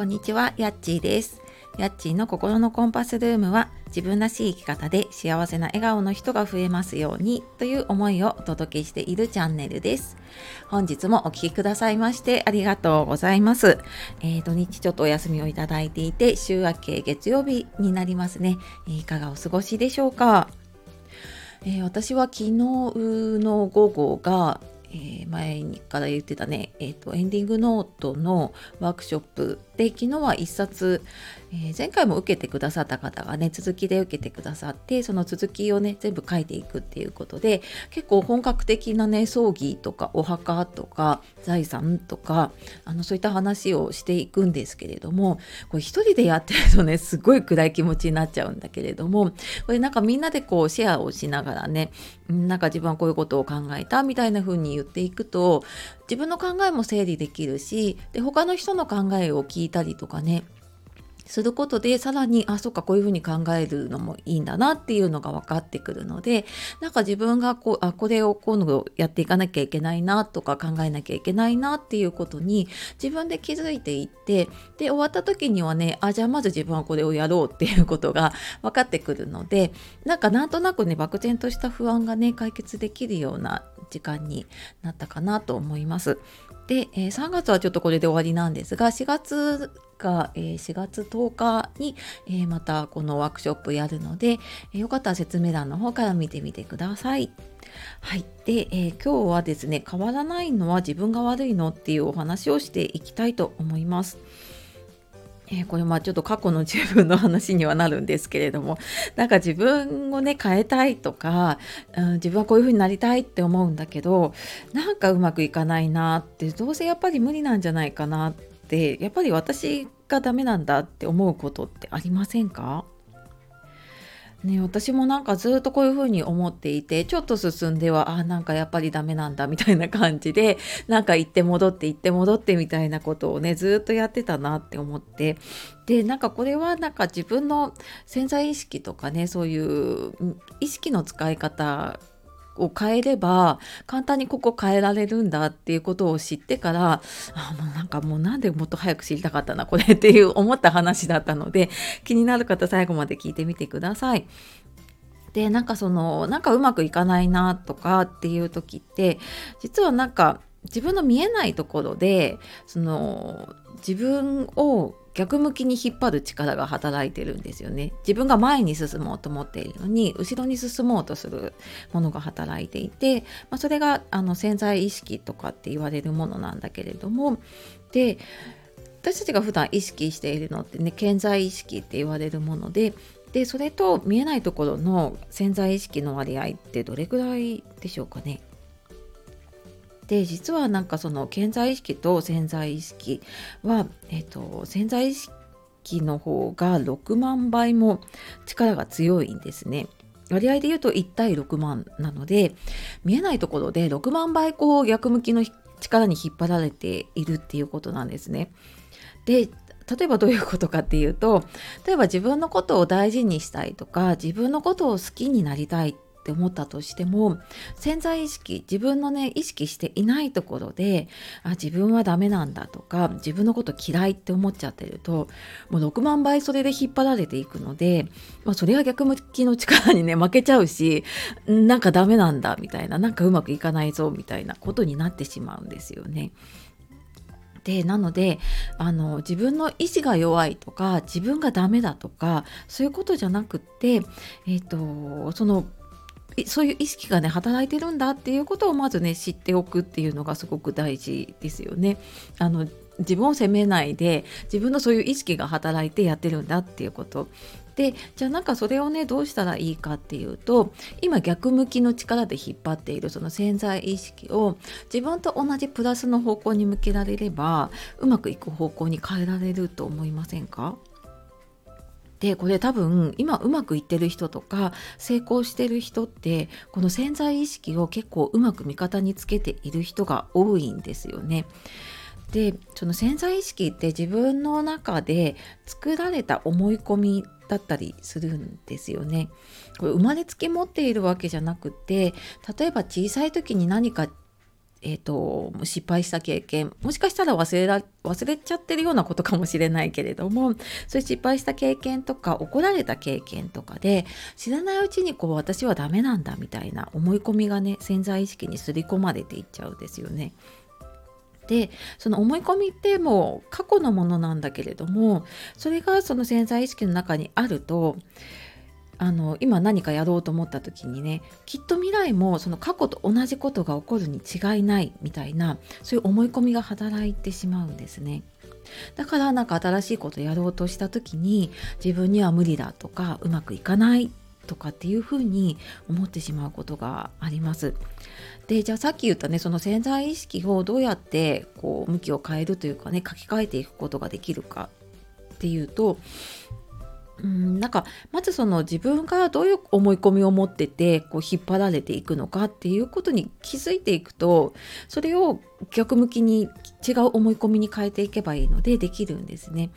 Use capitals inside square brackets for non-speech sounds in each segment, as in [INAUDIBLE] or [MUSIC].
こんにちは、やっちーです。やっちーの心のコンパスルームは自分らしい生き方で幸せな笑顔の人が増えますようにという思いをお届けしているチャンネルです。本日もお聴きくださいましてありがとうございます。えー、土日ちょっとお休みをいただいていて週明け月曜日になりますね。いかがお過ごしでしょうか？えー、私は昨日の午後がえ、前から言ってたね、えーと、エンディングノートのワークショップで昨日は1冊、えー、前回も受けてくださった方がね続きで受けてくださってその続きをね全部書いていくっていうことで結構本格的なね葬儀とかお墓とか財産とかあのそういった話をしていくんですけれどもこれ一人でやってるとねすごい暗い気持ちになっちゃうんだけれどもこれなんかみんなでこうシェアをしながらねなんか自分はこういうことを考えたみたいな風に言っていくと自分の考えも整理できるしで他の人の考えを聞いたりとかねすることでさらにあそっかこういうふうに考えるのもいいんだなっていうのが分かってくるのでなんか自分がこうあこれを今度やっていかなきゃいけないなとか考えなきゃいけないなっていうことに自分で気づいていってで終わった時にはねあじゃあまず自分はこれをやろうっていうことが [LAUGHS] 分かってくるのでなんかなんとなくね漠然とした不安がね解決できるような時間になったかなと思います。で、え、3月はちょっとこれで終わりなんですが4月が、えー、4月10日に、えー、またこのワークショップやるので、えよかったら説明欄の方から見てみてください。はい。で、えー、今日はですね、変わらないのは自分が悪いのっていうお話をしていきたいと思います。えー、これまあちょっと過去の自分の話にはなるんですけれどもなんか自分をね変えたいとか、うん、自分はこういう風になりたいって思うんだけどなんかうまくいかないなってどうせやっぱり無理なんじゃないかなってやっぱり私がダメなんだって思うことってありませんか？ね、私もなんかずっとこういうふうに思っていてちょっと進んではあなんかやっぱりダメなんだみたいな感じで [LAUGHS] なんか行って戻って行って戻ってみたいなことをねずっとやってたなって思って。でなんかこれはなんか自分の潜在意識とかねそういう意識の使い方を変えれば簡単にここ変えられるんだっていうことを知ってからあもうなんかもうなんでもっと早く知りたかったなこれっていう思った話だったので気になる方最後まで聞いてみてください。でなんかそのなんかうまくいかないなとかっていう時って実はなんか自分の見えないところでその自分を逆向きに引っ張る力が働いてるんですよね。自分が前に進もうと思っているのに後ろに進もうとするものが働いていて、まあ、それがあの潜在意識とかって言われるものなんだけれども。で私たちが普段意識しているのってね潜在意識って言われるものででそれと見えないところの潜在意識の割合ってどれくらいでしょうかね。で実はなんかその潜在意識と潜在意識は、えーと、潜在意識の方が6万倍も力が強いんですね。割合で言うと1対6万なので見えないところで6万倍こう逆向きの力に引っ張られているっていうことなんですね。で例えばどういうことかっていうと例えば自分のことを大事にしたいとか自分のことを好きになりたいっって思ったとしても潜在意識自分のね意識していないところであ自分はダメなんだとか自分のこと嫌いって思っちゃってるともう6万倍それで引っ張られていくので、まあ、それは逆向きの力にね負けちゃうしなんかダメなんだみたいななんかうまくいかないぞみたいなことになってしまうんですよね。でなのであの自分の意志が弱いとか自分がダメだとかそういうことじゃなくって、えーとそのそういう意識がね働いてるんだっていうことをまずね知っておくっていうのがすごく大事ですよね。あの自分を責めないで自分のそういう意識が働いてやってるんだっていうことでじゃあなんかそれをねどうしたらいいかっていうと今逆向きの力で引っ張っているその潜在意識を自分と同じプラスの方向に向けられればうまくいく方向に変えられると思いませんか？でこれ多分今うまくいってる人とか成功してる人ってこの潜在意識を結構うまく味方につけている人が多いんですよね。でその潜在意識って自分の中で作られた思い込みだったりするんですよね。これ生まれつき持っているわけじゃなくて例えば小さい時に何かえーと、失敗した経験もしかしたら忘れら忘れちゃってるようなことかもしれないけれどもそういう失敗した経験とか怒られた経験とかで知らないうちにこう私はダメなんだみたいな思い込みがね潜在意識に刷り込まれていっちゃうんですよね。でその思い込みってもう過去のものなんだけれどもそれがその潜在意識の中にあるとあの今何かやろうと思った時にねきっと未来もその過去と同じことが起こるに違いないみたいなそういう思い込みが働いてしまうんですね。だからなんか新しいことやろうとした時に自分には無理だとかうまくいかないとかっていうふうに思ってしまうことがあります。でじゃあさっき言ったねその潜在意識をどうやってこう向きを変えるというかね書き換えていくことができるかっていうとうんなんかまずその自分がどういう思い込みを持っててこう引っ張られていくのかっていうことに気づいていくとそれを逆向きに違う思い込みに変えていけばいいのでできるんですね。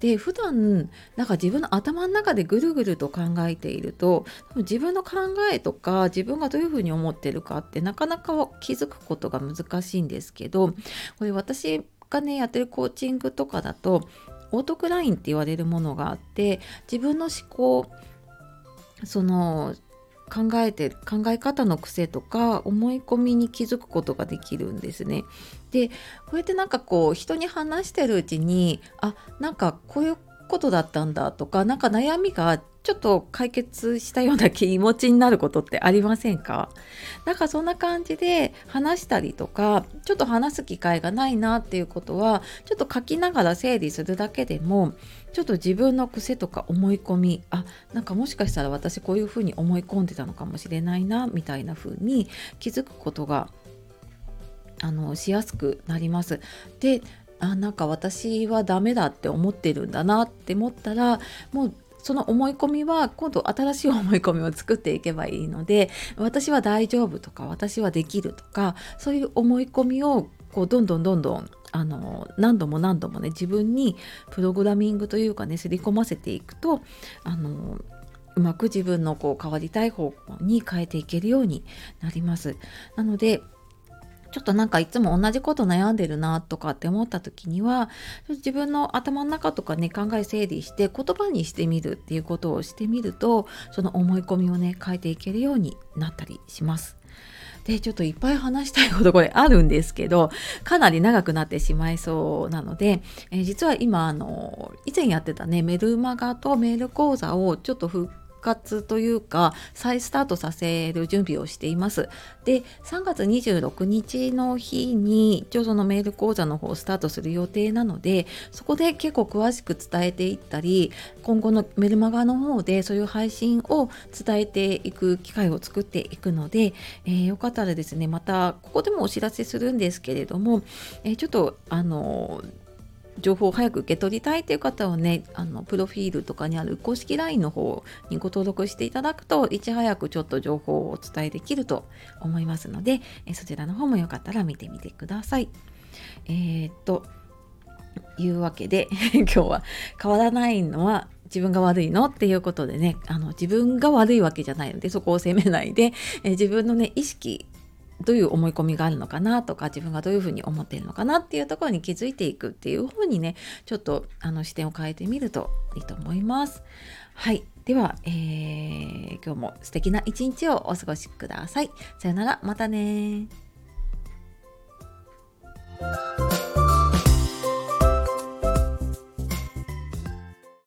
で普段なんか自分の頭の中でぐるぐると考えていると自分の考えとか自分がどういうふうに思ってるかってなかなか気づくことが難しいんですけどこれ私がねやってるコーチングとかだとオートクラインって言われるものがあって自分の思考その考えて考え方の癖とか思い込みに気づくことができるんですね。でこうやってなんかこう人に話してるうちにあなんかこういうことだったんだとか何か悩みがちょっと解決したような気持ちになることってありませんか？なんかそんな感じで話したりとかちょっと話す機会がないなっていうことはちょっと書きながら整理するだけでもちょっと自分の癖とか思い込みあなんかもしかしたら私こういうふうに思い込んでたのかもしれないなみたいな風に気づくことがあのしやすくなります。であなんか私はダメだって思ってるんだなって思ったらもうその思い込みは今度新しい思い込みを作っていけばいいので私は大丈夫とか私はできるとかそういう思い込みをこうどんどんどんどんあの何度も何度もね自分にプログラミングというかね刷り込ませていくとあのうまく自分のこう変わりたい方向に変えていけるようになります。なのでちょっとなんかいつも同じこと悩んでるなとかって思った時には自分の頭の中とかね考え整理して言葉にしてみるっていうことをしてみるとその思い込みをね変えていけるようになったりします。でちょっといっぱい話したいことこれあるんですけどかなり長くなってしまいそうなので、え、実は今あの以前やってたねメルマガとメール講座をちょっと復活というか再スタートさせる準備をしています。で3月26日の日に一応そのメール講座の方をスタートする予定なのでそこで結構詳しく伝えていったり今後のメルマガの方でそういう配信を伝えていく機会を作っていくので、えー、よかったらですねまたここでもお知らせするんですけれども、えー、ちょっとあの情報を早く受け取りたいという方はねあのプロフィールとかにある公式 LINE の方にご登録していただくといち早くちょっと情報をお伝えできると思いますのでえそちらの方もよかったら見てみてください。えー、っというわけで [LAUGHS] 今日は変わらないのは自分が悪いのっていうことでねあの自分が悪いわけじゃないのでそこを責めないでえ自分のね意識どういう思い込みがあるのかなとか自分がどういうふうに思っているのかなっていうところに気づいていくっていう方にねちょっとあの視点を変えてみるといいと思います。はいでは、えー、今日も素敵な一日をお過ごしください。さよならまたね